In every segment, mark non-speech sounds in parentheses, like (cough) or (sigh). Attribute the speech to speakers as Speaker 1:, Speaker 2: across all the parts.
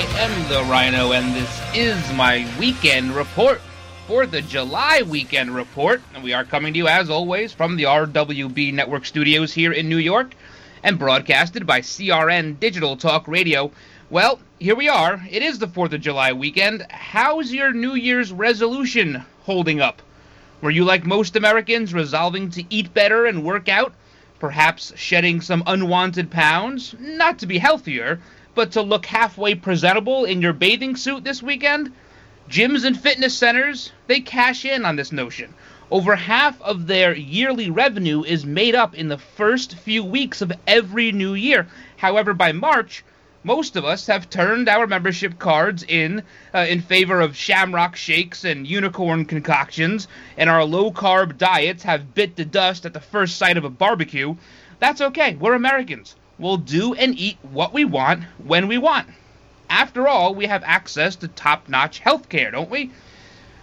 Speaker 1: I am the Ryno, and this is my weekend report for the July weekend report. And we are coming to you, as always, from the RWB Network studios here in New York and broadcasted by CRN Digital Talk Radio. Well, here we are. It is the 4th of July weekend. How's your New Year's resolution holding up? Were you, like most Americans, resolving to eat better and work out? Perhaps shedding some unwanted pounds? Not to be healthier, but to look halfway presentable in your bathing suit this weekend? Gyms and fitness centers, they cash in on this notion. Over half of their yearly revenue is made up in the first few weeks of every new year. However, by March, most of us have turned our membership cards in uh, in favor of shamrock shakes and unicorn concoctions, and our low carb diets have bit the dust at the first sight of a barbecue. That's okay. We're Americans. We'll do and eat what we want when we want. After all, we have access to top notch health care, don't we?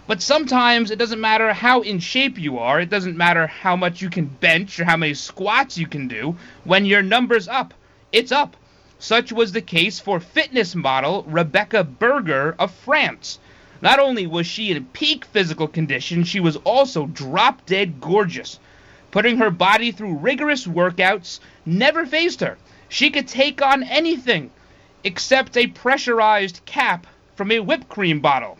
Speaker 1: But sometimes it doesn't matter how in shape you are, it doesn't matter how much you can bench or how many squats you can do. When your number's up, it's up. Such was the case for fitness model Rebecca Berger of France. Not only was she in peak physical condition, she was also drop dead gorgeous. Putting her body through rigorous workouts never fazed her. She could take on anything except a pressurized cap from a whipped cream bottle.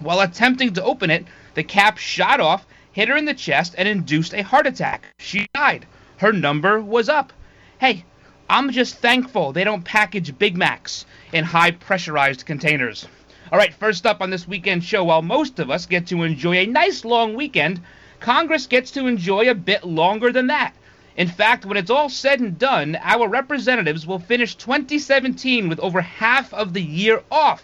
Speaker 1: While attempting to open it, the cap shot off, hit her in the chest, and induced a heart attack. She died. Her number was up. Hey, I'm just thankful they don't package Big Macs in high pressurized containers. All right, first up on this weekend show, while most of us get to enjoy a nice long weekend, Congress gets to enjoy a bit longer than that. In fact, when it's all said and done, our representatives will finish 2017 with over half of the year off.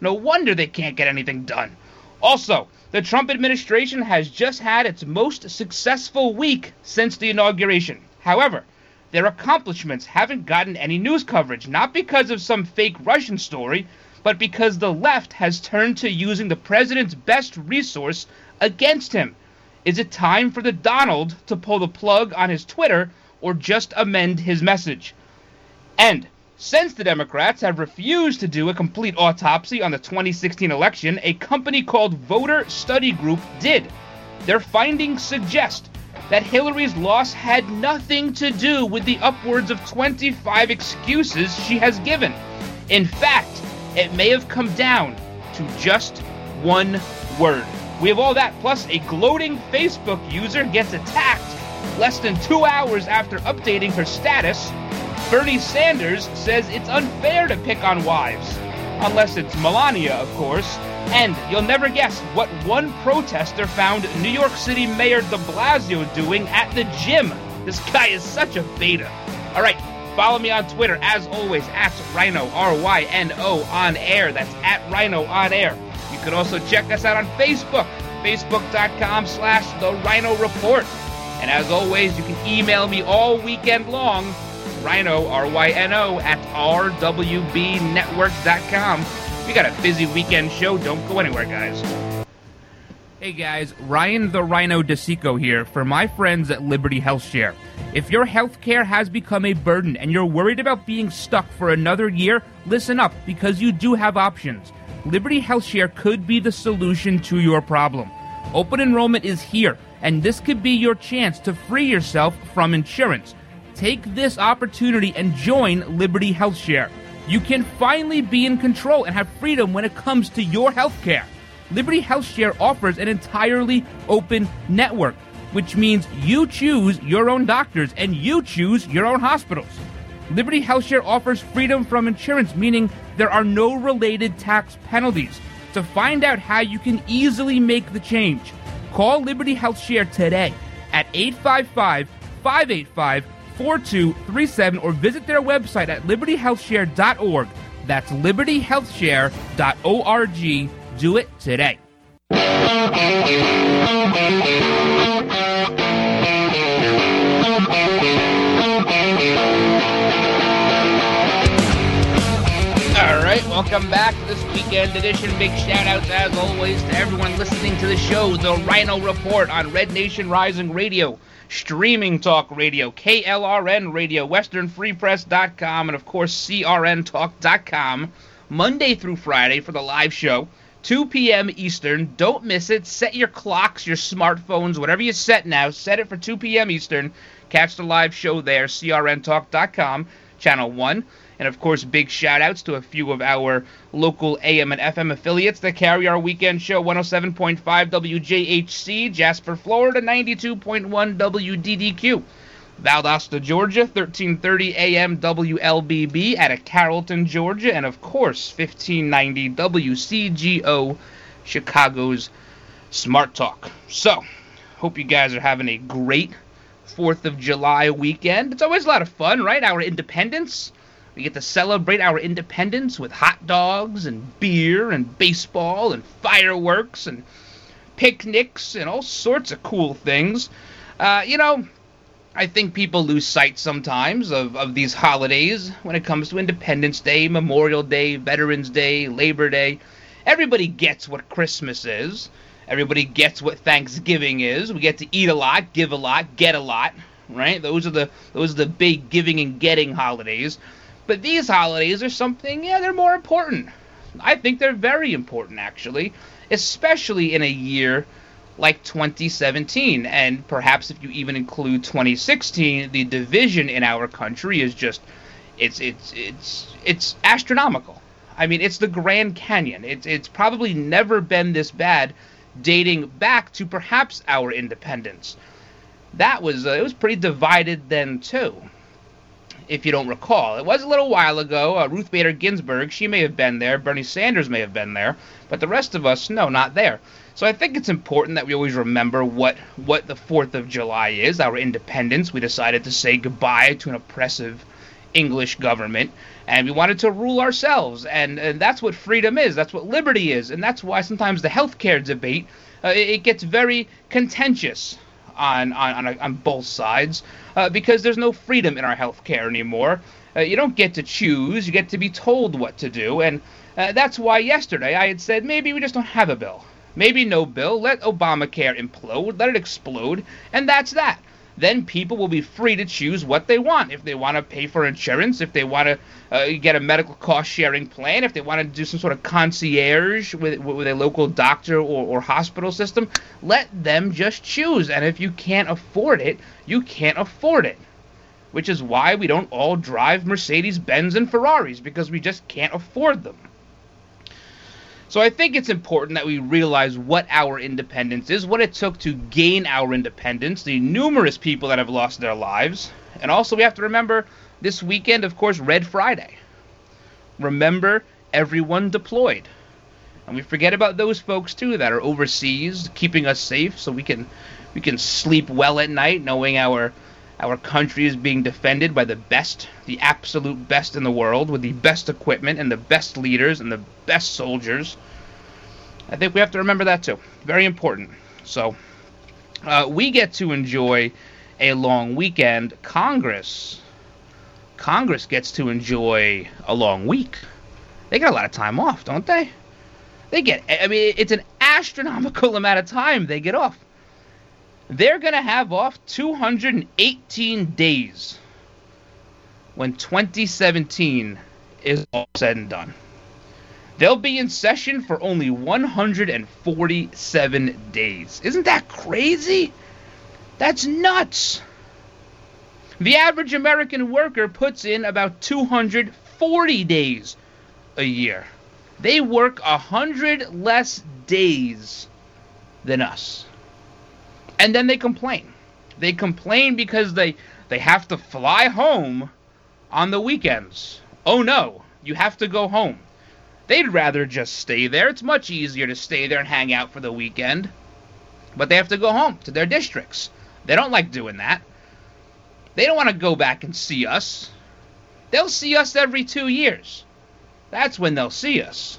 Speaker 1: No wonder they can't get anything done. Also, the Trump administration has just had its most successful week since the inauguration. However, their accomplishments haven't gotten any news coverage, not because of some fake Russian story, but because the left has turned to using the president's best resource against him. Is it time for the Donald to pull the plug on his Twitter or just amend his message? And since the Democrats have refused to do a complete autopsy on the 2016 election, a company called Voter Study Group did. Their findings suggest that Hillary's loss had nothing to do with the upwards of 25 excuses she has given. In fact, it may have come down to just one word. We have all that, plus a gloating Facebook user gets attacked less than two hours after updating her status. Bernie Sanders says it's unfair to pick on wives, unless it's Melania, of course. And you'll never guess what one protester found New York City Mayor de Blasio doing at the gym. This guy is such a beta. All right, follow me on Twitter, as always, at Ryno, R Y N O on air. That's at Ryno on air. You can also check us out on Facebook, facebook.com slash The Ryno Report. And as always, you can email me all weekend long, Ryno, R-Y-N-O, at rwbnetwork.com. We got a busy weekend show. Don't go anywhere, guys. Hey guys, Ryan the Ryno DeSico here for my friends at Liberty Health Share. If your health care has become a burden and you're worried about being stuck for another year, listen up because you do have options. Liberty Health Share could be the solution to your problem. Open enrollment is here, and this could be your chance to free yourself from insurance. Take this opportunity and join Liberty Health Share. You can finally be in control and have freedom when it comes to your health care. Liberty HealthShare offers an entirely open network, which means you choose your own doctors and you choose your own hospitals. Liberty HealthShare offers freedom from insurance, meaning there are no related tax penalties. To find out how you can easily make the change, call Liberty HealthShare today at 855 585 4237 or visit their website at libertyhealthshare.org. That's libertyhealthshare.org. Do it today. Welcome back to this weekend edition. Big shout outs, as always, to everyone listening to the show, The Ryno Report on Red Nation Rising Radio, Streaming Talk Radio, KLRN Radio, WesternFreePress.com, and of course, CRNTalk.com, Monday through Friday for the live show. 2 p.m. Eastern. Don't miss it. Set your clocks, your smartphones, whatever you set now, set it for 2 p.m. Eastern. Catch the live show there, crntalk.com, channel 1. And of course, big shout outs to a few of our local AM and FM affiliates that carry our weekend show 107.5 WJHC, Jasper, Florida, 92.1 WDDQ. Valdosta, Georgia, 1330 AM WLBB of Carrollton, Georgia, and of course, 1590 WCGO, Chicago's Smart Talk. So, hope you guys are having a great 4th of July weekend. It's always a lot of fun, right? Our independence. We get to celebrate our independence with hot dogs and beer and baseball and fireworks and picnics and all sorts of cool things. Uh, you know, I think people lose sight sometimes of, of these holidays when it comes to Independence Day, Memorial Day, Veterans Day, Labor Day. Everybody gets what Christmas is. Everybody gets what Thanksgiving is. We get to eat a lot, give a lot, get a lot, right? Those are the those are the big giving and getting holidays. But these holidays are something, yeah, they're more important. I think they're very important actually, especially in a year like 2017 and perhaps if you even include 2016 the division in our country is just it's it's it's it's astronomical. I mean it's the grand canyon. It's it's probably never been this bad dating back to perhaps our independence. That was uh, it was pretty divided then too if you don't recall. It was a little while ago. Uh, Ruth Bader Ginsburg, she may have been there. Bernie Sanders may have been there. But the rest of us, no, not there. So I think it's important that we always remember what, what the 4th of July is, our independence. We decided to say goodbye to an oppressive English government, and we wanted to rule ourselves. And, and that's what freedom is. That's what liberty is. And that's why sometimes the healthcare debate, uh, it, it gets very contentious on on, on, on both sides uh, because there's no freedom in our healthcare anymore. Uh, you don't get to choose; you get to be told what to do, and uh, that's why yesterday I had said maybe we just don't have a bill, maybe no bill. Let Obamacare implode, let it explode, and that's that then people will be free to choose what they want. If they want to pay for insurance, if they want to uh, get a medical cost sharing plan, if they want to do some sort of concierge with, with a local doctor or, or hospital system, let them just choose. And if you can't afford it, you can't afford it. Which is why we don't all drive Mercedes Benz and Ferraris, because we just can't afford them. So I think it's important that we realize what our independence is, what it took to gain our independence, the numerous people that have lost their lives, and also we have to remember this weekend, of course, Red Friday. Remember everyone deployed. And we forget about those folks too that are overseas, keeping us safe so we can we can sleep well at night knowing our our country is being defended by the best, the absolute best in the world, with the best equipment and the best leaders and the best soldiers. I think we have to remember that too. Very important. So, uh, we get to enjoy a long weekend. Congress, Congress gets to enjoy a long week. They get a lot of time off, don't they? They get, I mean, it's an astronomical (laughs) amount of time they get off they're going to have off 218 days when 2017 is all said and done. They'll be in session for only 147 days. Isn't that crazy? That's nuts. The average American worker puts in about 240 days a year. They work a hundred less days than us. And then they complain. They complain because they they have to fly home on the weekends. Oh no, you have to go home. They'd rather just stay there. It's much easier to stay there and hang out for the weekend. But they have to go home to their districts. They don't like doing that. They don't want to go back and see us. They'll see us every two years. That's when they'll see us.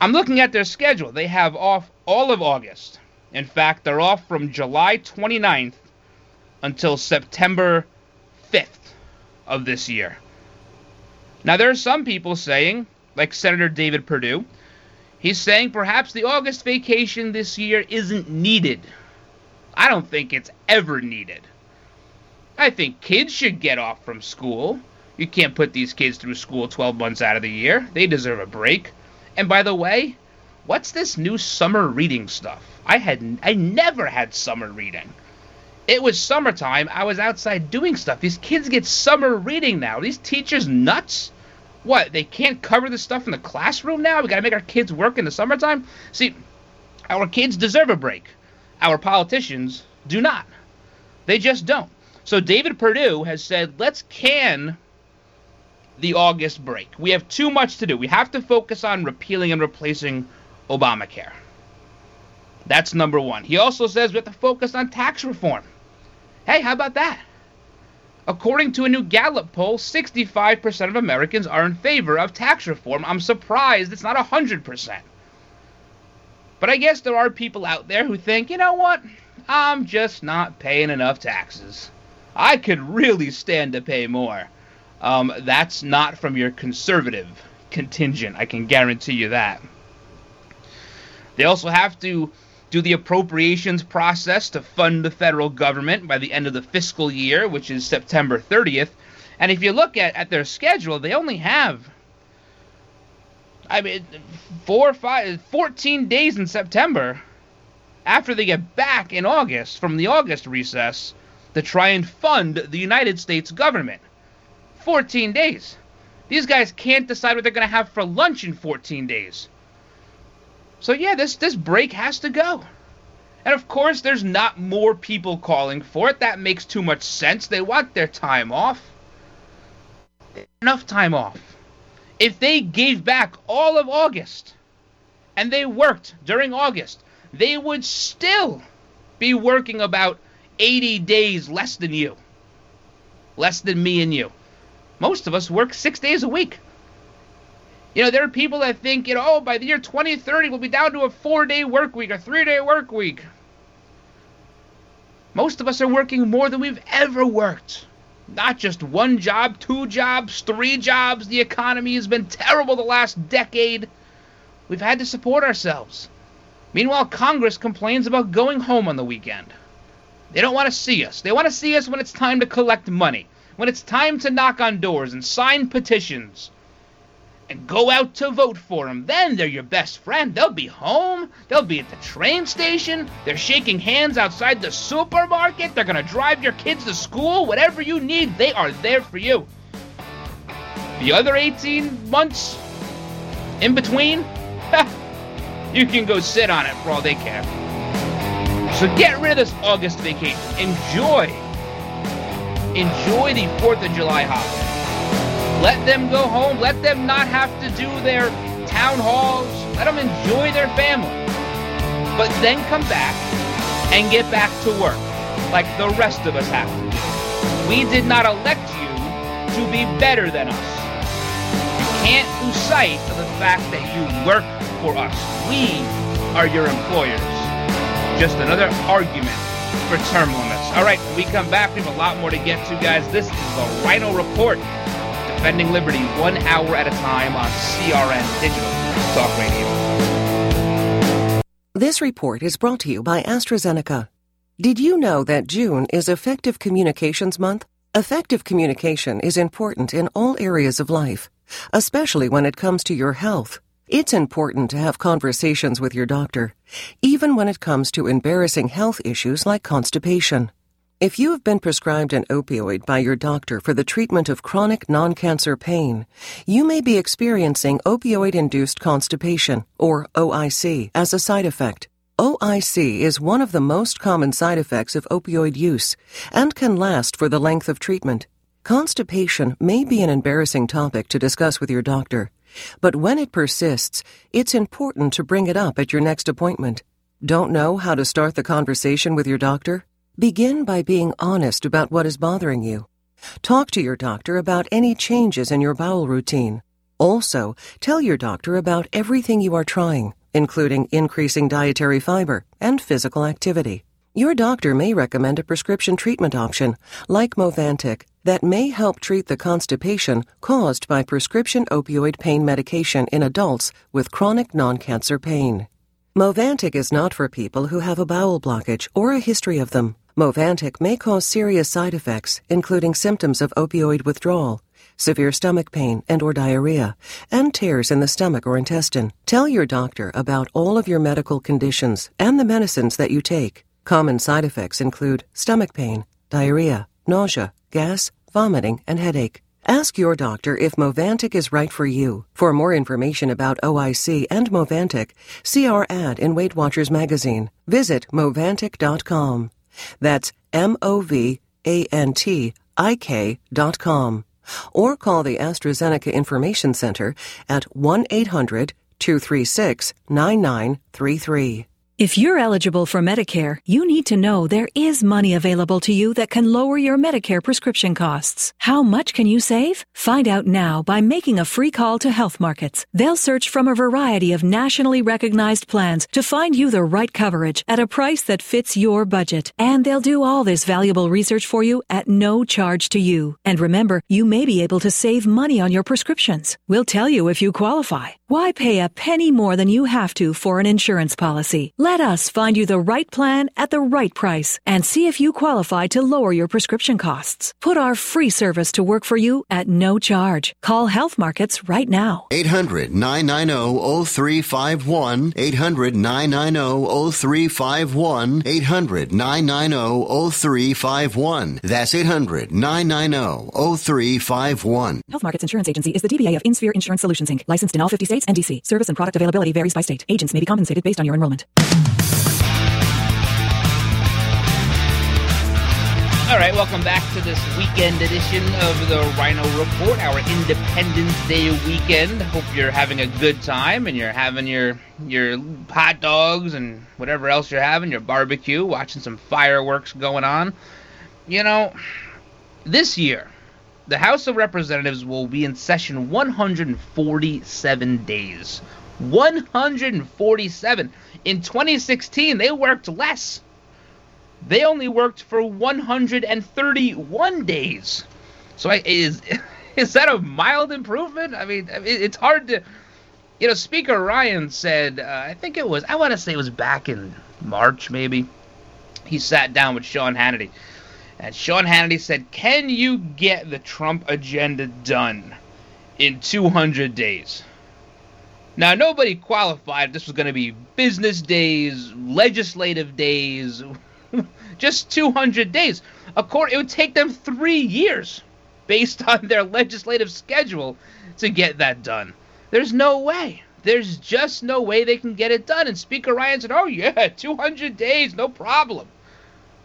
Speaker 1: I'm looking at their schedule. They have off all of August. In fact, they're off from July 29th until September 5th of this year. Now, there are some people saying, like Senator David Perdue, he's saying perhaps the August vacation this year isn't needed. I don't think it's ever needed. I think kids should get off from school. You can't put these kids through school 12 months out of the year. They deserve a break. And by the way, what's this new summer reading stuff? I had I never had summer reading. It was summertime. I was outside doing stuff. These kids get summer reading now. These teachers nuts? What? They can't cover this stuff in the classroom now? We got to make our kids work in the summertime? See, our kids deserve a break. Our politicians do not. They just don't. So David Perdue has said, let's can the August break. We have too much to do. We have to focus on repealing and replacing Obamacare. That's number one. He also says we have to focus on tax reform. Hey, how about that? According to a new Gallup poll, 65% of Americans are in favor of tax reform. I'm surprised it's not 100%. But I guess there are people out there who think, you know what? I'm just not paying enough taxes. I could really stand to pay more. Um, that's not from your conservative contingent. I can guarantee you that. They also have to do the appropriations process to fund the federal government by the end of the fiscal year, which is September 30th. And if you look at, at their schedule, they only have, I mean, four, or five, 14 days in September after they get back in August from the August recess to try and fund the United States government. 14 days. These guys can't decide what they're going to have for lunch in 14 days. So yeah, this this break has to go. And of course, there's not more people calling for it. That makes too much sense. They want their time off. Enough time off. If they gave back all of August and they worked during August, they would still be working about 80 days less than you. Less than me and you. Most of us work six days a week. You know, there are people that think, you know, oh, by the year 2030, we'll be down to a four day work week, a three day work week. Most of us are working more than we've ever worked. Not just one job, two jobs, three jobs. The economy has been terrible the last decade. We've had to support ourselves. Meanwhile, Congress complains about going home on the weekend. They don't want to see us. They want to see us when it's time to collect money, when it's time to knock on doors and sign petitions and go out to vote for them. Then they're your best friend. They'll be home. They'll be at the train station. They're shaking hands outside the supermarket. They're going to drive your kids to school. Whatever you need, they are there for you. The other 18 months in between, (laughs) you can go sit on it for all they care. So get rid of this August vacation. Enjoy. Enjoy the 4th of July holiday. Let them go home. Let them not have to do their town halls. Let them enjoy their family. But then come back and get back to work like the rest of us have to do. We did not elect you to be better than us. You can't lose sight of the fact that you work for us. We are your employers. Just another argument for term limits. All right, we come back, we have a lot more to get to, guys. This is the Ryno Report defending liberty one hour at a time on CRN Digital Talk Radio.
Speaker 2: This report is brought to you by AstraZeneca. Did you know that June is Effective Communications Month? Effective communication is important in all areas of life, especially when it comes to your health. It's important to have conversations with your doctor, even when it comes to embarrassing health issues like constipation. If you have been prescribed an opioid by your doctor for the treatment of chronic non-cancer pain, you may be experiencing opioid-induced constipation, or OIC, as a side effect. OIC is one of the most common side effects of opioid use and can last for the length of treatment. Constipation may be an embarrassing topic to discuss with your doctor, but when it persists, it's important to bring it up at your next appointment. Don't know how to start the conversation with your doctor? Begin by being honest about what is bothering you. Talk to your doctor about any changes in your bowel routine. Also, tell your doctor about everything you are trying, including increasing dietary fiber and physical activity. Your doctor may recommend a prescription treatment option, like Movantik, that may help treat the constipation caused by prescription opioid pain medication in adults with chronic non-cancer pain. Movantik is not for people who have a bowel blockage or a history of them. Movantik may cause serious side effects, including symptoms of opioid withdrawal, severe stomach pain and or diarrhea, and tears in the stomach or intestine. Tell your doctor about all of your medical conditions and the medicines that you take. Common side effects include stomach pain, diarrhea, nausea, gas, vomiting, and headache. Ask your doctor if Movantik is right for you. For more information about OIC and Movantik, see our ad in Weight Watchers magazine. Visit Movantik.com. That's M O V A N T I K dot com. Or call the AstraZeneca Information Center at 1 800 236 9933.
Speaker 3: If you're eligible for Medicare, you need to know there is money available to you that can lower your Medicare prescription costs. How much can you save? Find out now by making a free call to Health Markets. They'll search from a variety of nationally recognized plans to find you the right coverage at a price that fits your budget. And they'll do all this valuable research for you at no charge to you. And remember, you may be able to save money on your prescriptions. We'll tell you if you qualify. Why pay a penny more than you have to for an insurance policy? Let us find you the right plan at the right price and see if you qualify to lower your prescription costs. Put our free service to work for you at no charge. Call Health Markets right now.
Speaker 4: 800 990 0351. 800 990 0351. 800 990 0351. That's 800 990 0351.
Speaker 3: Health Markets Insurance Agency is the DBA of InSphere Insurance Solutions Inc., licensed in all 50 states and DC. Service and product availability varies by state. Agents may be compensated based on your enrollment.
Speaker 1: All right, welcome back to this weekend edition of the Ryno Report, our Independence Day weekend. Hope you're having a good time and you're having your your hot dogs and whatever else you're having, your barbecue, watching some fireworks going on. You know, this year, the House of Representatives will be in session 147 days. 147. In 2016, they worked less. They only worked for 131 days. So is (laughs) is that a mild improvement? I mean, it's hard to, you know. Speaker Ryan said, uh, I think it was, I want to say it was back in March, maybe. He sat down with Sean Hannity, and Sean Hannity said, "Can you get the Trump agenda done in 200 days?" Now, nobody qualified this was going to be business days, legislative days, (laughs) just 200 days. According, it would take them three years, (laughs) based on their legislative schedule, to get that done. There's no way. There's just no way they can get it done. And Speaker Ryan said, "Oh yeah, (laughs) 200 days, no problem,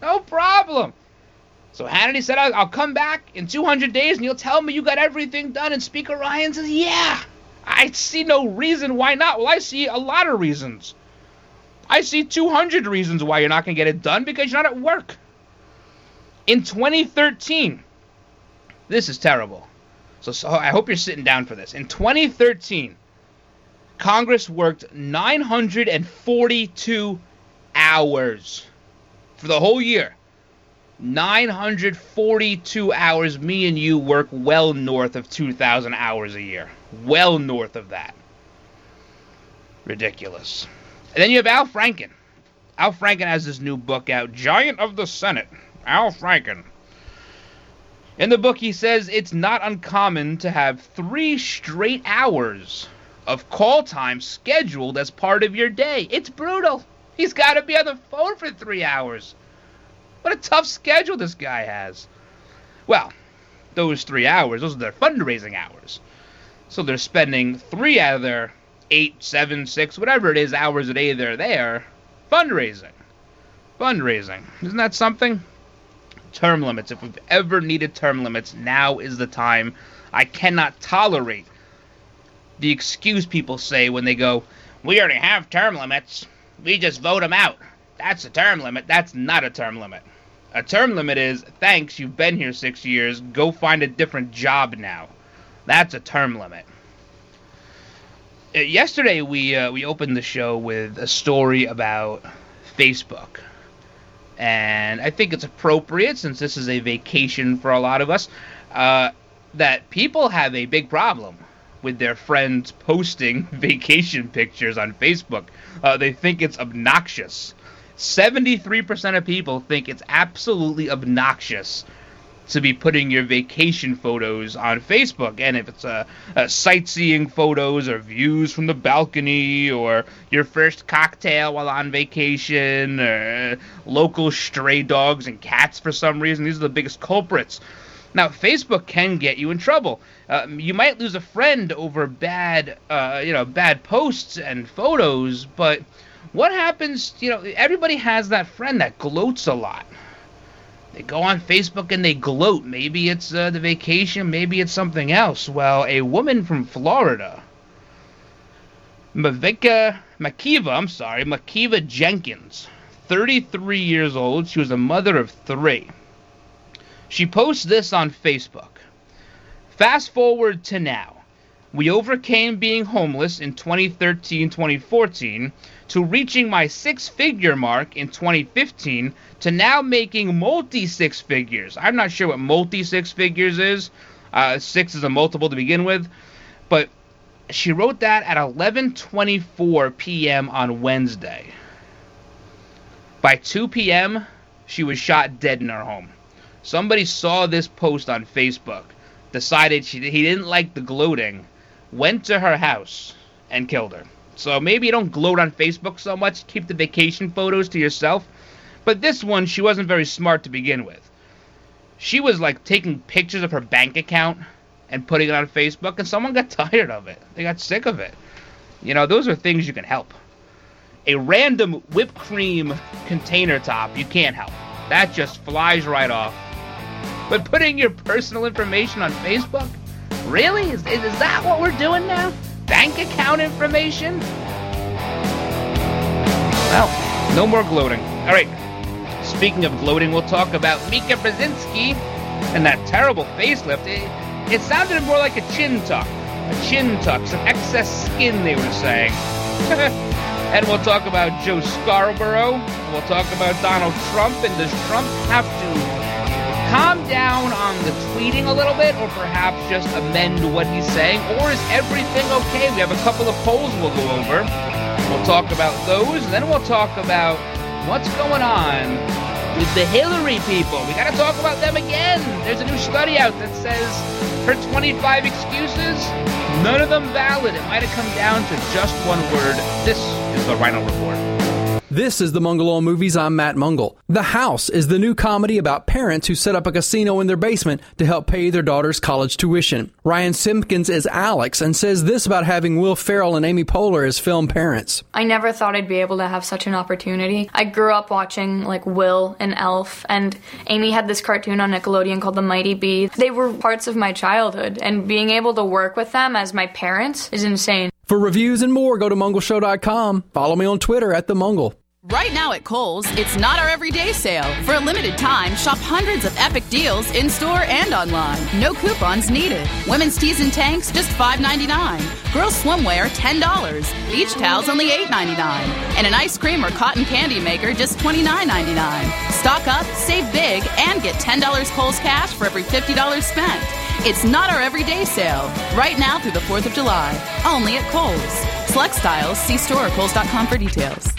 Speaker 1: no problem." So Hannity said, "I'll come back in 200 days, and you'll tell me you got everything done." And Speaker Ryan says, "Yeah." I see no reason why not. Well, I see a lot of reasons. I see 200 reasons why you're not going to get it done because you're not at work. In 2013, this is terrible. So, so I hope you're sitting down for this. In 2013, Congress worked 942 hours for the whole year. 942 hours. Me and you work well north of 2,000 hours a year. Well north of that. Ridiculous. And then you have Al Franken. Al Franken has this new book out, Giant of the Senate. Al Franken. In the book, he says it's not uncommon to have three straight hours of call time scheduled as part of your day. It's brutal. He's got to be on the phone for three hours. What a tough schedule this guy has. Well, those three hours, those are their fundraising hours. So they're spending three out of their eight, seven, six, whatever it is hours a day they're there fundraising. Fundraising. Isn't that something? Term limits. If we've ever needed term limits, now is the time. I cannot tolerate the excuse people say when they go, We already have term limits. We just vote them out. That's a term limit. That's not a term limit. A term limit is, thanks, you've been here six years, go find a different job now. That's a term limit. Uh, yesterday we uh, we opened the show with a story about Facebook, and I think it's appropriate since this is a vacation for a lot of us uh, that people have a big problem with their friends posting (laughs) vacation pictures on Facebook. Uh, they think it's obnoxious. 73% of people think it's absolutely obnoxious to be putting your vacation photos on Facebook. And if it's a, a, sightseeing photos or views from the balcony or your first cocktail while on vacation or local stray dogs and cats for some reason, these are the biggest culprits. Now, Facebook can get you in trouble. Uh, you might lose a friend over bad, uh, you know, bad posts and photos. But what happens? You know, everybody has that friend that gloats a lot. They go on Facebook and they gloat. Maybe it's uh, the vacation, maybe it's something else. Well, a woman from Florida, Mavika Makiva, I'm sorry, Makiva Jenkins, 33 years old. She was a mother of three. She posts this on Facebook. Fast forward to now. We overcame being homeless in 2013 2014 to reaching my six figure mark in 2015 to now making multi six figures. I'm not sure what multi six figures is. Uh, six is a multiple to begin with, but she wrote that at 11:24 p.m. on Wednesday. By 2 p.m., she was shot dead in her home. Somebody saw this post on Facebook, decided she he didn't like the gloating, went to her house and killed her. So maybe you don't gloat on Facebook so much, keep the vacation photos to yourself. But this one, she wasn't very smart to begin with. She was like taking pictures of her bank account and putting it on Facebook, and someone got (laughs) tired of it. They got sick of it. You know, those are things you can help. A random whipped cream container top, you can't help. That just flies right off. But putting your personal information on Facebook? Really? Is, is that what we're doing now? Bank account information? Well, no more gloating. All right. Speaking of gloating, we'll talk about Mika Brzezinski and that terrible facelift. It, it sounded more like a chin tuck. A chin tuck, some excess skin, they were saying. (laughs) and we'll talk about Joe Scarborough. We'll talk about Donald Trump. And does Trump have to calm down on the tweeting a little bit, or perhaps just amend what he's saying? Or is everything okay? We have a couple of polls we'll go over. We'll talk about those, and then we'll talk about what's going on with the Hillary people. We got to talk about them again. There's a new study out that says her 25 excuses, none of them valid. It might have come down to just one word. This is the Ryno Report.
Speaker 5: This is the Mungle on Movies. I'm Matt Mungle. The House is the new comedy about parents who set up a casino in their basement to help pay their daughter's college tuition. Ryan Simpkins is Alex and says this about having Will Ferrell and Amy Poehler as film parents.
Speaker 6: I never thought I'd be able to have such an opportunity. I grew up watching like Will and Elf, and Amy had this cartoon on Nickelodeon called The Mighty Bee. They were parts of my childhood, and being able to work with them as my parents is insane.
Speaker 5: For reviews and more, go to mungleshow.com. Follow me on Twitter at the Mungle.
Speaker 7: Right now at Kohl's, it's not our everyday sale. For a limited time, shop hundreds of epic deals in store and online. No coupons needed. Women's tees and tanks just $5.99. Girls swimwear $10. Beach towels only $8.99. And an ice cream or cotton candy maker just $29.99. Stock up, save big, and get $10 Kohl's cash for every $50 spent. It's not our everyday sale. Right now through the 4th of July. Only at Kohl's. Select styles. See store or Kohl's.com for details.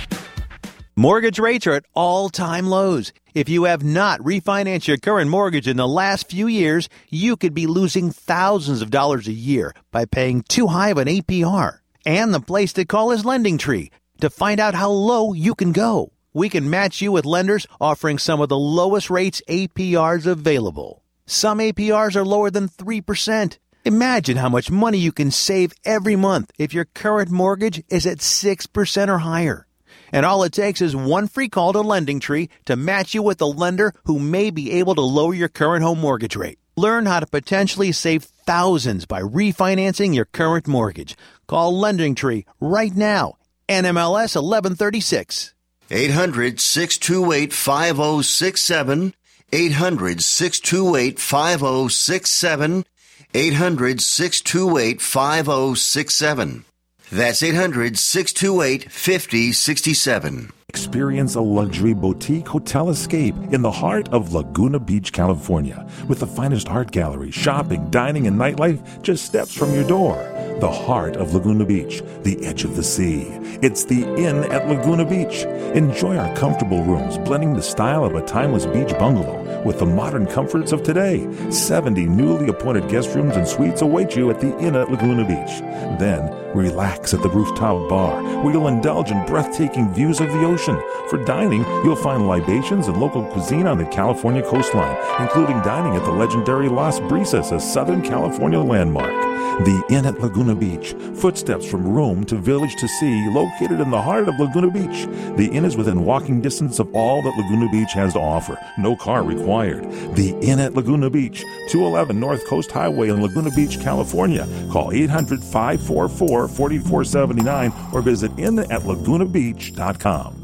Speaker 8: Mortgage rates are at all time lows. If you have not refinanced your current mortgage in the last few years, you could be losing thousands of dollars a year by paying too high of an APR. And the place to call is Lending Tree to find out how low you can go. we can match you with lenders offering some of the lowest rates APRs available. Some APRs are lower than 3%. Imagine how much money you can save every month if your current mortgage is at 6% or higher. And all it takes is one free call to Lending Tree to match you with a lender who may be able to lower your current home mortgage rate. Learn how to potentially save thousands by refinancing your current mortgage. Call Lending Tree right now. NMLS 1136.
Speaker 4: 800 628 5067. 800 628 5067. 800 628 5067. That's 800 628 5067.
Speaker 9: Experience a luxury boutique hotel escape in the heart of Laguna Beach, California, with the finest art gallery, shopping, dining, and nightlife just steps from your door. The heart of Laguna Beach, the edge of the sea. It's the Inn at Laguna Beach. Enjoy our comfortable rooms, blending the style of a timeless beach bungalow with the modern comforts of today. 70 newly appointed guest rooms and suites await you at the Inn at Laguna Beach. Then, relax at the rooftop bar, where you'll indulge in breathtaking views of the ocean. For dining, you'll find libations and local cuisine on the California coastline, including dining at the legendary Las Brisas, a Southern California landmark. The Inn at Laguna Beach, footsteps from room to village to sea, located in the heart of Laguna Beach. The inn is within walking distance of all that Laguna Beach has to offer. No car required. The Inn at Laguna Beach, 211 North Coast Highway in Laguna Beach, California. Call 800 544 4479 or visit inatlagunabeach.com.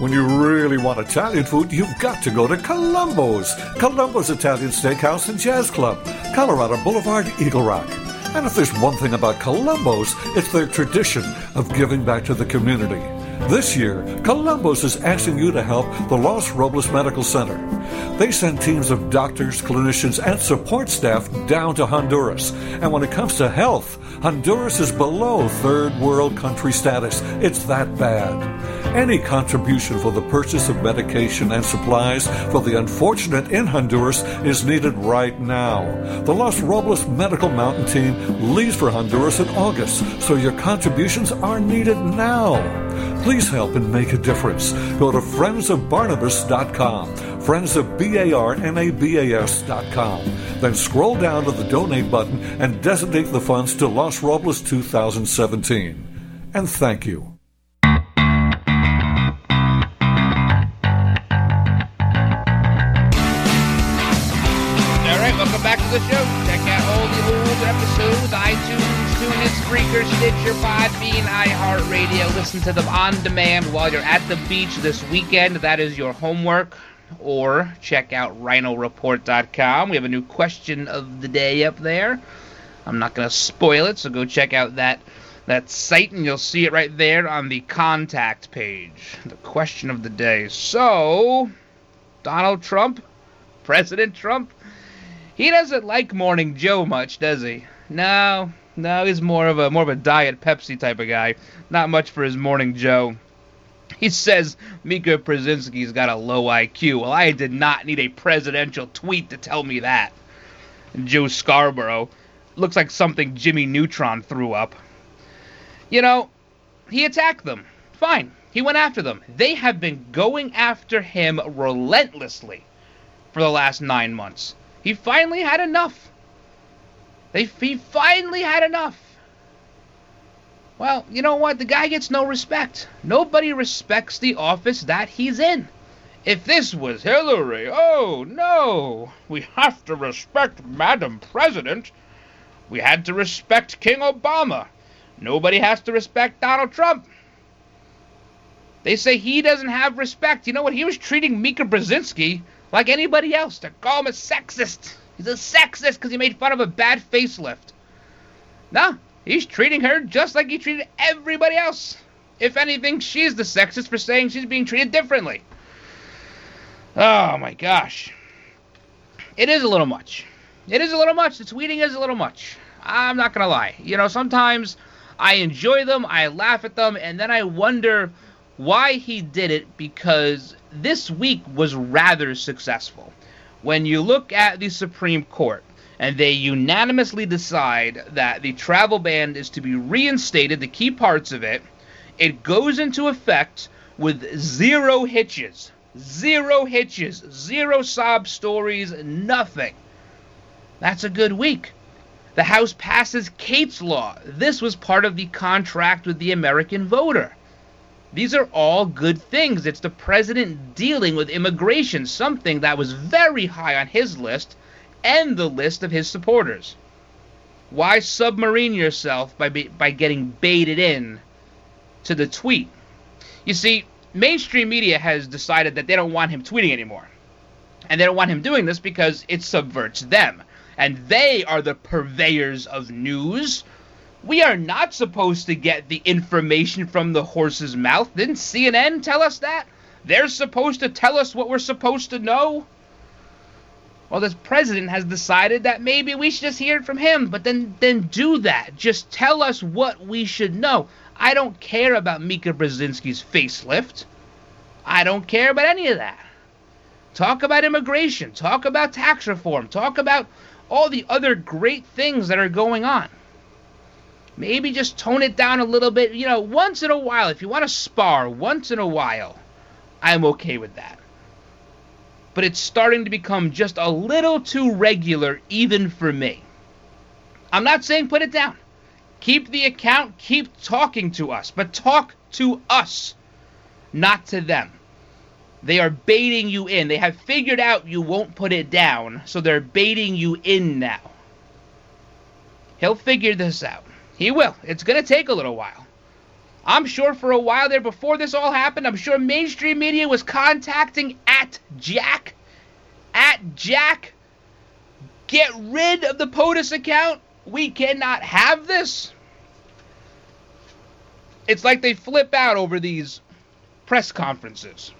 Speaker 10: When you really want Italian food, you've got to go to Columbo's. Columbo's Italian Steakhouse and Jazz Club, Colorado Boulevard, Eagle Rock. And if there's one thing about Columbo's, it's their tradition of giving back to the community. This year, Columbo's is asking you to help the Los Robles Medical Center. They send teams of doctors, clinicians, and support staff down to Honduras. And when it comes to health, Honduras is below third world country status. It's that bad. Any contribution for the purchase of medication and supplies for the unfortunate in Honduras is needed right now. The Los Robles Medical Mountain Team leaves for Honduras in August, so your contributions are needed now. Please help and make a difference. Go to friendsofbarnabas.com, friendsofbarnabas.com. Then scroll down to the donate button and designate the funds to Los Robles 2017. And thank you.
Speaker 1: Spreaker, Stitcher, Podbean, iHeartRadio. Listen to them on demand while you're at the beach this weekend. That is your homework. Or check out rynoreport.com. We have a new question of the day up there. I'm not going to spoil it, so go check out that that site and you'll see it right there on the contact page. The question of the day. So, Donald Trump, President Trump, he doesn't like Morning Joe much, does he? No, no, he's more of a more of a diet Pepsi type of guy. Not much for his Morning Joe. He says Mika Brzezinski's got a low IQ. Well, I did not need a presidential tweet to tell me that. Joe Scarborough looks like something Jimmy Neutron threw up. You know, he attacked them. Fine. He went after them. They have been going after him relentlessly for the last nine months. He finally had enough. They he finally had enough. Well, you know what? The guy gets no respect. Nobody respects the office that he's in. If this was Hillary, oh no, we have to respect Madam President. We had to respect King Obama. Nobody has to respect Donald Trump. They say he doesn't have respect. You know what? He was treating Mika Brzezinski like anybody else. To call him a sexist. He's a sexist because he made fun of a bad facelift. No, he's treating her just like he treated everybody else. If anything, she's the sexist for saying she's being treated differently. Oh my gosh. It is a little much. It is a little much. The tweeting is a little much. I'm not going to lie. You know, sometimes I enjoy them, I laugh at them, and then I wonder why he did it because this week was rather successful. When you look at the Supreme Court and they unanimously decide that the travel ban is to be reinstated, the key parts of it, it goes into effect with zero hitches. Zero hitches, zero sob stories, nothing. That's a good week. The House passes Kate's Law. This was part of the contract with the American voter. These are all good things. It's the president dealing with immigration, something that was very high on his list and the list of his supporters. Why submarine yourself by, by getting baited in to the tweet? You see, mainstream media has decided that they don't want him tweeting anymore. And they don't want him doing this because it subverts them. And they are the purveyors of news. We are not supposed to get the information from the horse's mouth. Didn't CNN tell us that? They're supposed to tell us what we're supposed to know? Well, this president has decided that maybe we should just hear it from him, but then then do that. Just tell us what we should know. I don't care about Mika Brzezinski's facelift. I don't care about any of that. Talk about immigration. Talk about tax reform. Talk about all the other great things that are going on. Maybe just tone it down a little bit. You know, once in a while, if you want to spar once in a while, I'm okay with that. But it's starting to become just a little too regular, even for me. I'm not saying put it down. Keep the account, keep talking to us, but talk to us, not to them. They are baiting you in. They have figured out you won't put it down, so they're baiting you in now. He'll figure this out. He will. It's going to take a little while. I'm sure for a while there before this all happened, I'm sure mainstream media was contacting at Jack. At Jack. Get rid of the POTUS account we cannot have this. It's like they flip out over these press conferences.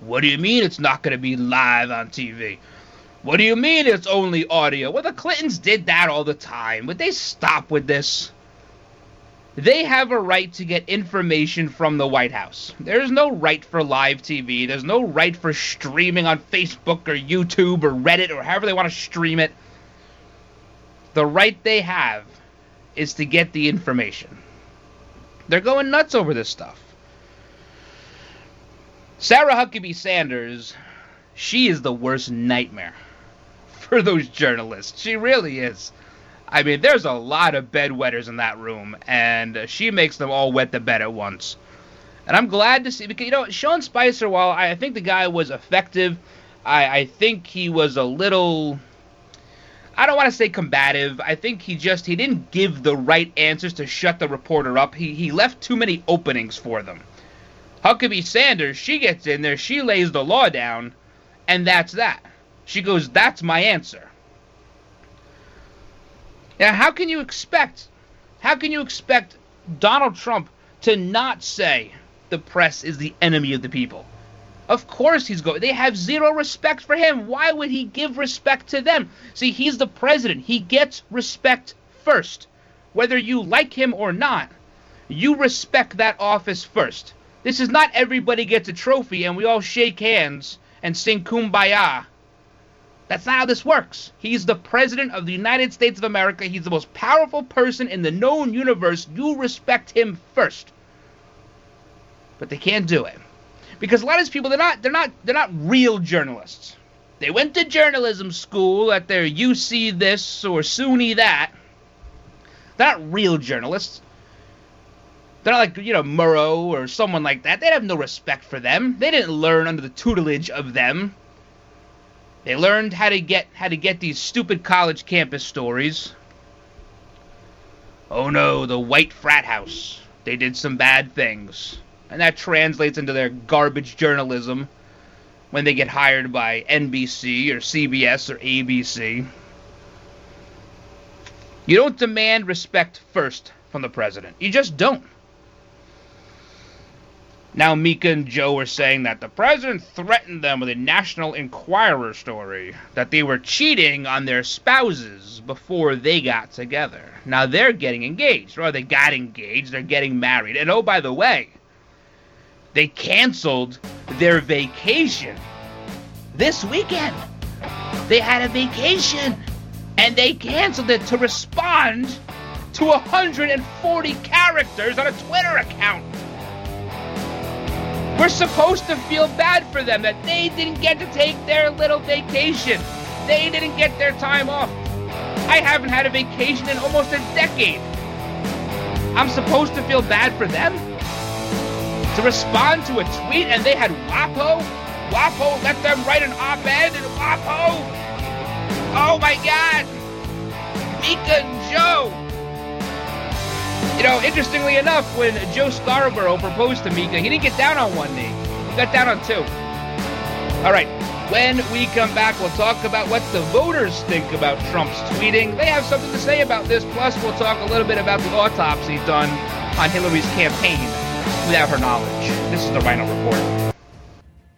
Speaker 1: What do you mean it's not going to be live on TV? What do you mean it's only audio? Well, the Clintons did that all the time. Would they stop with this? They have a right to get information from the White House. There's no right for live TV. There's no right for streaming on Facebook or YouTube or Reddit or however they want to stream it. The right they have is to get the information. They're going nuts over this stuff. Sarah Huckabee Sanders, she is the worst nightmare for those journalists. She really is. I mean, there's a lot of bedwetters in that room, and she makes them all wet the bed at once. And I'm glad to see because you know Sean Spicer. While I think the guy was effective, I, I think he was a little I don't want to say combative. I think he just he didn't give the right answers to shut the reporter up. He he left too many openings for them. Huckabee Sanders, she gets in there, she lays the law down, and that's that. She goes, "That's my answer." Now, how can you expect how can you expect Donald Trump to not say the press is the enemy of the people? Of course he's going. They have zero respect for him. Why would he give respect to them? See, he's the president. He gets respect first. Whether you like him or not, you respect that office first. This is not everybody gets a trophy and we all shake hands and sing kumbaya. That's not how this works. He's the president of the United States of America. He's the most powerful person in the known universe. You respect him first. But they can't do it because a lot of these people they're not they're not they're not real journalists. They went to journalism school at their UC this or SUNY that. They're not real journalists. They're not like you know Murrow or someone like that. They have no respect for them. They didn't learn under the tutelage of them. They learned how to get how to get these stupid college campus stories. Oh no, the white frat house. They did some bad things and that translates into their garbage journalism when they get hired by NBC or CBS or ABC. You don't demand respect first from the president. You just don't. Now, Mika and Joe are saying that the president threatened them with a National Enquirer story that they were cheating on their spouses before they got together. Now they're getting engaged, or they got engaged, they're getting married. And oh, by the way, they canceled their vacation this weekend. They had a vacation and they canceled it to respond to 140 characters on a Twitter account. We're supposed to feel bad for them that they didn't get to take their little vacation. They didn't get their time off. I haven't had a vacation in almost a decade. I'm supposed to feel bad for them? To respond to a tweet and they had WAPO? WAPO let them write an op-ed in WAPO? Oh my god! Mika and Joe! You know, interestingly enough, when Joe Scarborough proposed to Mika, he didn't get down on one knee. He got down on two. All right, when we come back, we'll talk about what the voters think about Trump's tweeting. They have something to say about this. Plus, we'll talk a little bit about the autopsy done on Hillary's campaign without her knowledge. This is the Ryno Report.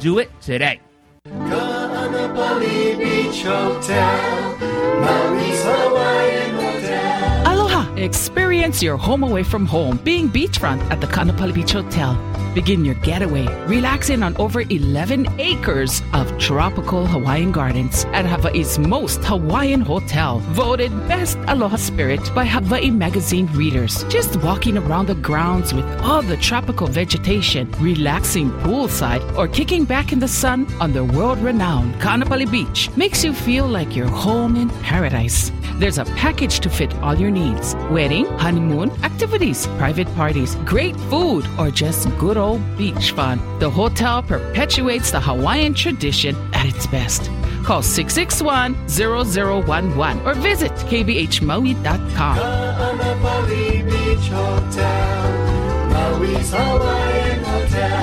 Speaker 1: Do it today.
Speaker 11: Aloha! Experience your home away from home being beachfront at the Kaanapali Beach Hotel. Begin your getaway relaxing on over 11 acres of tropical Hawaiian gardens at Hawaii's most Hawaiian hotel. Voted Best Aloha Spirit by Hawaii Magazine readers. Just walking around the grounds with all the tropical vegetation, relaxing poolside, or kicking back in the sun on the world renowned Kaanapali Beach makes you feel like you're home in paradise. There's a package to fit all your needs wedding, honeymoon, activities, private parties, great food, or just good old beach fun. The hotel perpetuates the Hawaiian tradition at its best. Call 661 0011 or visit kbhmaui.com.
Speaker 12: Hawaiian Hotel.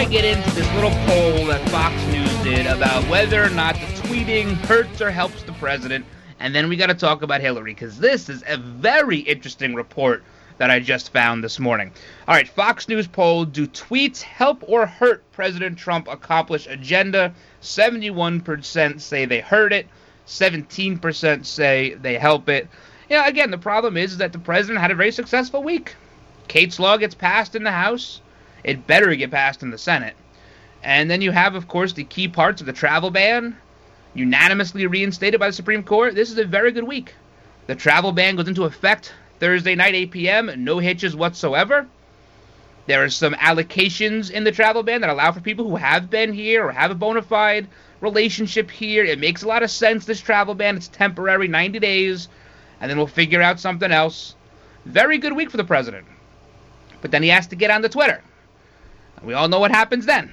Speaker 1: To get into this little poll that Fox News did about whether or not the tweeting hurts or helps the president. And then we got to talk about Hillary because this is a very interesting report that I just found this morning. All right, Fox News poll Do tweets help or hurt President Trump accomplish agenda? 71% say they hurt it, 17% say they help it. Yeah, again, the problem is that the president had a very successful week. Kate's law gets passed in the House. It better get passed in the Senate. And then you have, of course, the key parts of the travel ban unanimously reinstated by the Supreme Court. This is a very good week. The travel ban goes into effect Thursday night, 8 p.m., no hitches whatsoever. There are some allocations in the travel ban that allow for people who have been here or have a bona fide relationship here. It makes a lot of sense, this travel ban. It's temporary, 90 days, and then we'll figure out something else. Very good week for the president. But then he has to get on the Twitter. We all know what happens then.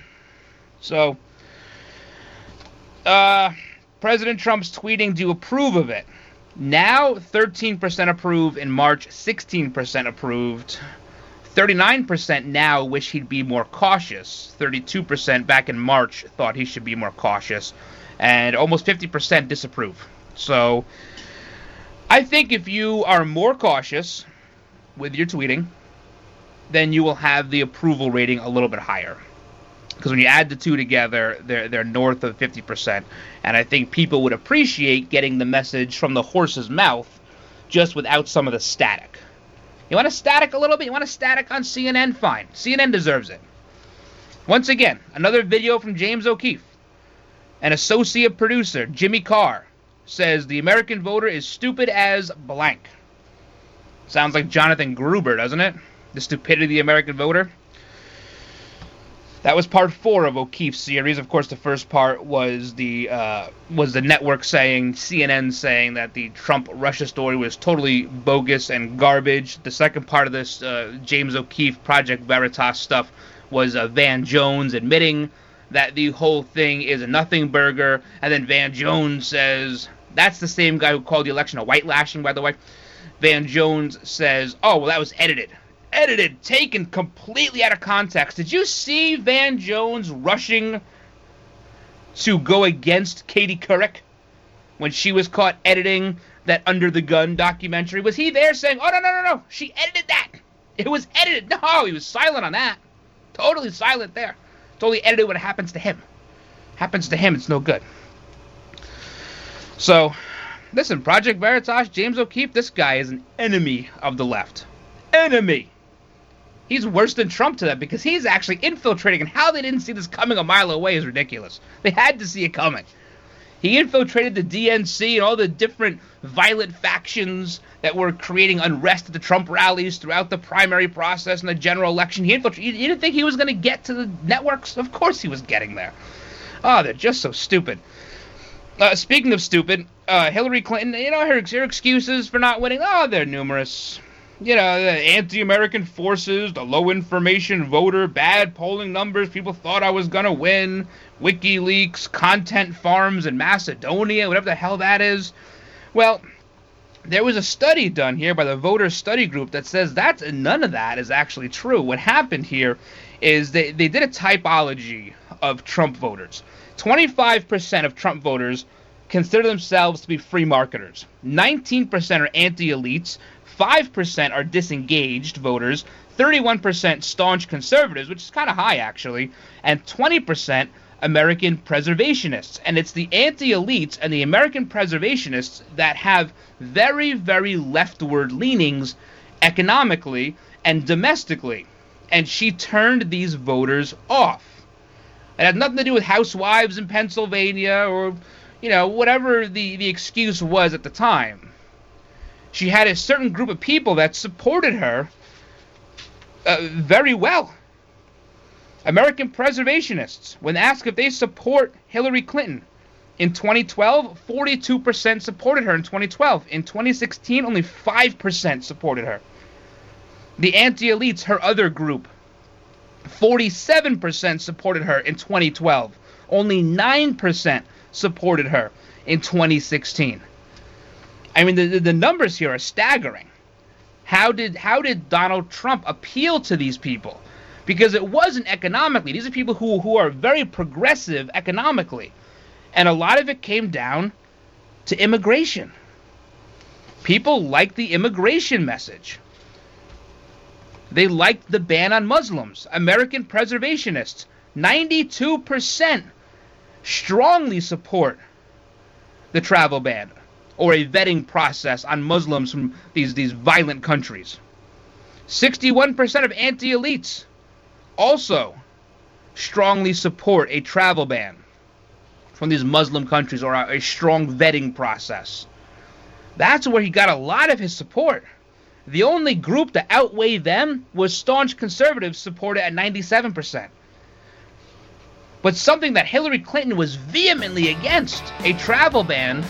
Speaker 1: So, uh, President Trump's tweeting, do you approve of it? Now, 13% approve. In March, 16% approved. 39% now wish he'd be more cautious. 32% back in March thought he should be more cautious. And almost 50% disapprove. So, I think if you are more cautious with your tweeting, then you will have the approval rating a little bit higher. Because when you add the two together, they're they're north of 50%, and I think people would appreciate getting the message from the horse's mouth, just without some of the static. You want a static a little bit? You want a static on CNN? Fine. CNN deserves it. Once again, another video from James O'Keefe. An associate producer, Jimmy Carr, says the American voter is stupid as blank. Sounds like Jonathan Gruber, doesn't it? The stupidity of the American voter. That was part four of O'Keefe's series. Of course, the first part was the uh, was the network saying CNN saying that the Trump Russia story was totally bogus and garbage. The second part of this uh, James O'Keefe Project Veritas stuff was uh, Van Jones admitting that the whole thing is a nothing burger, and then Van Jones says that's the same guy who called the election a white lashing, by the way. Van Jones says, "Oh, well, that was edited." Edited, taken completely out of context. Did you see Van Jones rushing to go against Katie Couric when she was caught editing that Under the Gun documentary? Was he there saying, "Oh no, no, no, no, she edited that. It was edited." No, he was silent on that. Totally silent there. Totally edited what happens to him. Happens to him, it's no good. So, listen, Project Veritas, James O'Keefe, this guy is an enemy of the left. Enemy. He's worse than Trump to them because he's actually infiltrating, and how they didn't see this coming a mile away is ridiculous. They had to see it coming. He infiltrated the DNC and all the different violent factions that were creating unrest at the Trump rallies throughout the primary process and the general election. He infiltrated. You didn't think he was going to get to the networks? Of course he was getting there. Oh, they're just so stupid. Uh, speaking of stupid, uh, Hillary Clinton, you know, her, her excuses for not winning, oh, they're numerous you know, the anti-American forces, the low information voter, bad polling numbers, people thought I was gonna win, WikiLeaks, content farms in Macedonia, whatever the hell that is. Well, there was a study done here by the voter study group that says that none of that is actually true. What happened here is they, they did a typology of Trump voters. 25% of Trump voters consider themselves to be free marketers. 19% are anti-elites, 5% are disengaged voters, 31% staunch conservatives, which is kind of high actually, and 20% American preservationists. And it's the anti elites and the American preservationists that have very, very leftward leanings economically and domestically. And she turned these voters off. It had nothing to do with housewives in Pennsylvania or, you know, whatever the, the excuse was at the time she had a certain group of people that supported her uh, very well. American preservationists, when asked if they support Hillary Clinton, in 2012, 42% supported her in 2012. In 2016, only 5% supported her. The anti elites, her other group, 47% supported her in 2012. Only 9% supported her in 2016. I mean, the, the numbers here are staggering. How did how did Donald Trump appeal to these people? Because it wasn't economically. These are people who who are very progressive economically, and a lot of it came down to immigration. People liked the immigration message. They liked the ban on Muslims. American preservationists, 92% strongly support the travel ban or a vetting process on Muslims from these, these violent countries. 61% of anti elites also strongly support a travel ban from these Muslim countries or a, strong vetting process. That's where he got a lot of his support. The only group to outweigh them was staunch conservatives supported at 97%. But something that Hillary Clinton was vehemently against a travel ban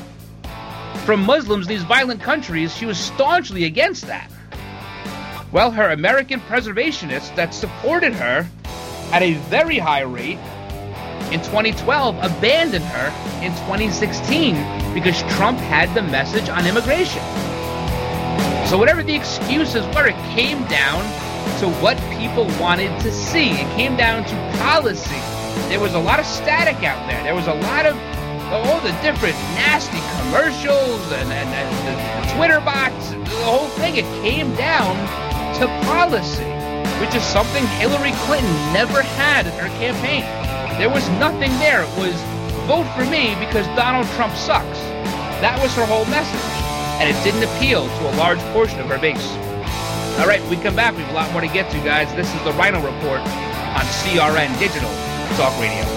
Speaker 1: from Muslims in these violent countries, she was staunchly against that. Well, her American preservationists that supported her at a very high rate in 2012 abandoned her in 2016 because Trump had the message on immigration. So, whatever the excuses were, it came down to what people wanted to see. It came down to policy. There was a lot of static out there. There was a lot of all the different nasty commercials and, and, and the, the Twitter bots, the whole thing, it came down to policy, which is something Hillary Clinton never had in her campaign. There was nothing there. It was vote for me because Donald Trump sucks. That was her whole message. And it didn't appeal to a large portion of her base. All right, we come back. We have a lot more to get to, guys. This is the Ryno Report on CRN Digital Talk Radio.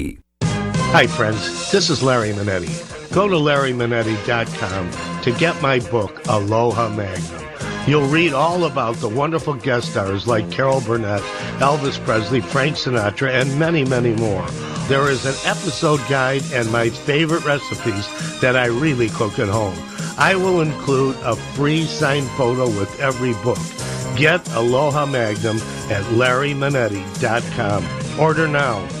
Speaker 13: Hi, friends. This is Larry Manetti. Go to larrymanetti.com to get my book, Aloha Magnum. You'll read all about the wonderful guest stars like Carol Burnett, Elvis Presley, Frank Sinatra, and many, many more. There is an episode guide and my favorite recipes that I really cook at home. I will include a free signed photo with every book. Get Aloha Magnum at larrymanetti.com. Order now.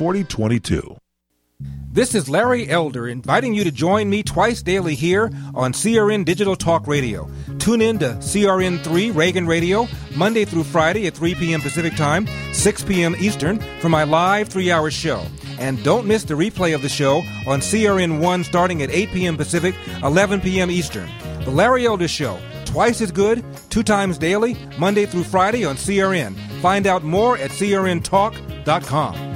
Speaker 9: 4022.
Speaker 14: This is Larry Elder inviting you to join me twice daily here on CRN Digital Talk Radio. Tune in to CRN3 Reagan Radio Monday through Friday at 3 p.m. Pacific Time, 6 p.m. Eastern for my live three hour show. And don't miss the replay of the show on CRN1 starting at 8 p.m. Pacific, 11 p.m. Eastern. The Larry Elder Show, twice as good, two times daily, Monday through Friday on CRN. Find out more at crntalk.com.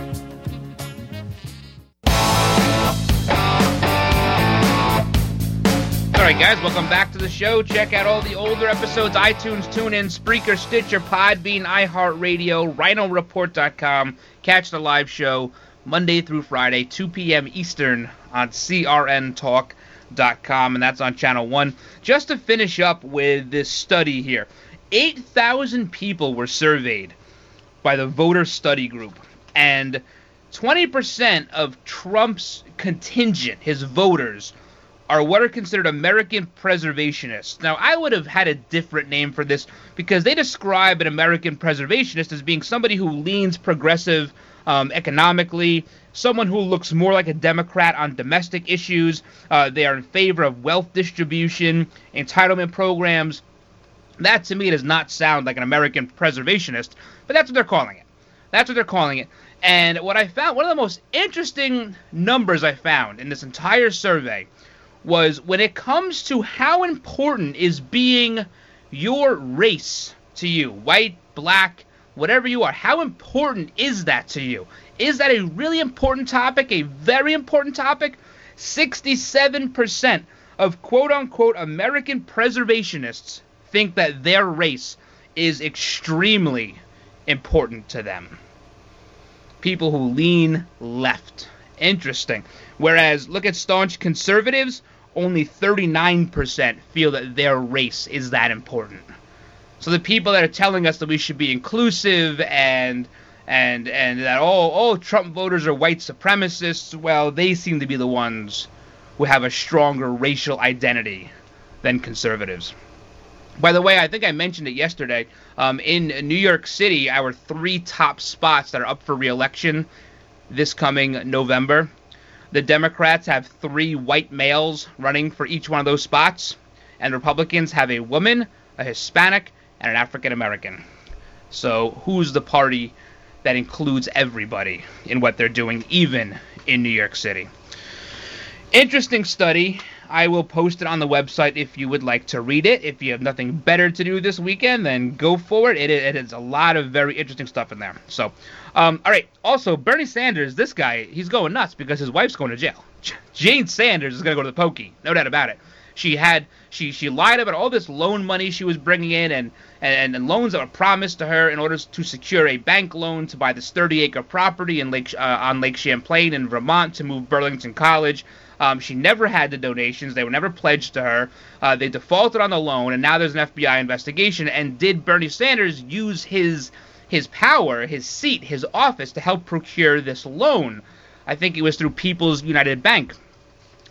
Speaker 1: right, guys, welcome back to the show. Check out all the older episodes iTunes, TuneIn, Spreaker, Stitcher, Podbean, iHeartRadio, RynoReport.com. Catch the live show Monday through Friday, 2 p.m. Eastern on CRNTalk.com, and that's on Channel 1. Just to finish up with this study here 8,000 people were surveyed by the voter study group, and 20% of Trump's contingent, his voters, are what are considered American preservationists. Now, I would have had a different name for this because they describe an American preservationist as being somebody who leans progressive um, economically, someone who looks more like a Democrat on domestic issues. Uh, they are in favor of wealth distribution, entitlement programs. That to me does not sound like an American preservationist, but that's what they're calling it. That's what they're calling it. And what I found, one of the most interesting numbers I found in this entire survey was when it comes to how important is being your race to you, white, black, whatever you are, how important is that to you? Is that a really important topic, a very important topic? 67% of quote unquote American preservationists think that their race is extremely important to them. People who lean left. Interesting. Whereas, look at staunch conservatives, only 39% feel that their race is that important. So the people that are telling us that we should be inclusive and and and that oh oh Trump voters are white supremacists, well they seem to be the ones who have a stronger racial identity than conservatives. By the way, I think I mentioned it yesterday. Um, in New York City, our three top spots that are up for re-election, this coming November. The Democrats have three white males running for each one of those spots, and Republicans have a woman, a Hispanic, and an African American. So, who's the party that includes everybody in what they're doing, even in New York City? Interesting study. I will post it on the website if you would like to read it. If you have nothing better to do this weekend, then go for it. It, it is a lot of very interesting stuff in there. So, um, all right. Also, Bernie Sanders, this guy, he's going nuts because his wife's going to jail. Jane Sanders is going to go to the pokey, no doubt about it. She had she she lied about all this loan money she was bringing in and and, and loans that were promised to her in order to secure a bank loan to buy this 30 acre property in Lake uh, on Lake Champlain in Vermont to move Burlington College. Um, she never had the donations; they were never pledged to her. Uh, they defaulted on the loan, and now there's an FBI investigation. And did Bernie Sanders use his his power, his seat, his office to help procure this loan? I think it was through People's United Bank.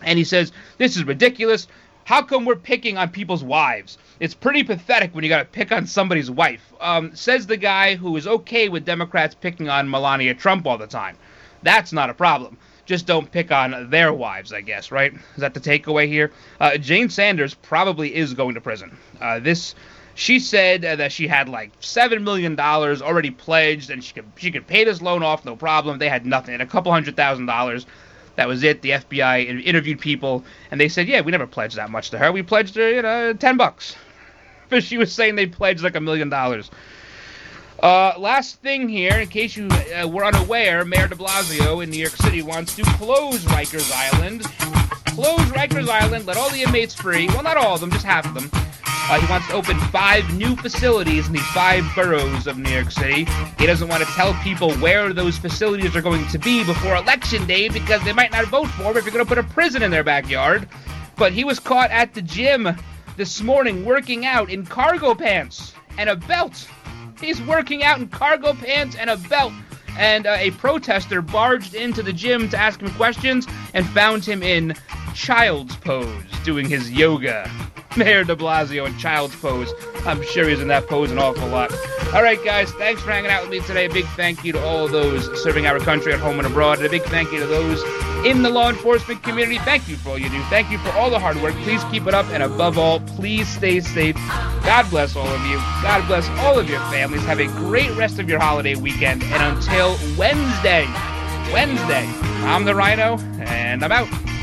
Speaker 1: And he says, This is ridiculous. How come we're picking on people's wives? It's pretty pathetic when you got to pick on somebody's wife. Um, says the guy who is okay with Democrats picking on Melania Trump all the time. That's not a problem. Just don't pick on their wives, I guess, right? Is that the takeaway here? Uh, Jane Sanders probably is going to prison. Uh, this, she said that she had like seven million dollars already pledged, and she could she could pay this loan off no problem. They had nothing, a couple hundred thousand dollars. That was it. The FBI interviewed people, and they said, "Yeah, we never pledged that much to her. We pledged her, you know, ten bucks." (laughs) But she was saying they pledged like a million dollars. Uh, last thing here, in case you uh, were unaware, Mayor de Blasio in New York City wants to close Rikers Island. Close Rikers Island, let all the inmates free. Well, not all of them, just half of them. Uh, he wants to open five new facilities in the five boroughs of New York City. He doesn't want to tell people where those facilities are going to be before Election Day because they might not vote for him if you're going to put a prison in their backyard. But he was caught at the gym this morning working out in cargo pants and a belt. He's working out in cargo pants and a belt. And uh, a protester barged into the gym to ask him questions and found him in child's pose doing his yoga. (laughs) Mayor de Blasio in child's pose. I'm sure he's in that pose an awful lot. All right, guys, thanks for hanging out with me today. A big thank you to all those serving our country at home and abroad. And a big thank you to those in the law enforcement community. Thank you for all you do. Thank you for all the hard work. Please keep it up. And above all, please stay safe. God bless all of you. God bless all of your families. Have a great rest of your holiday weekend. And until Wednesday, Wednesday, I'm the Ryno, and I'm out.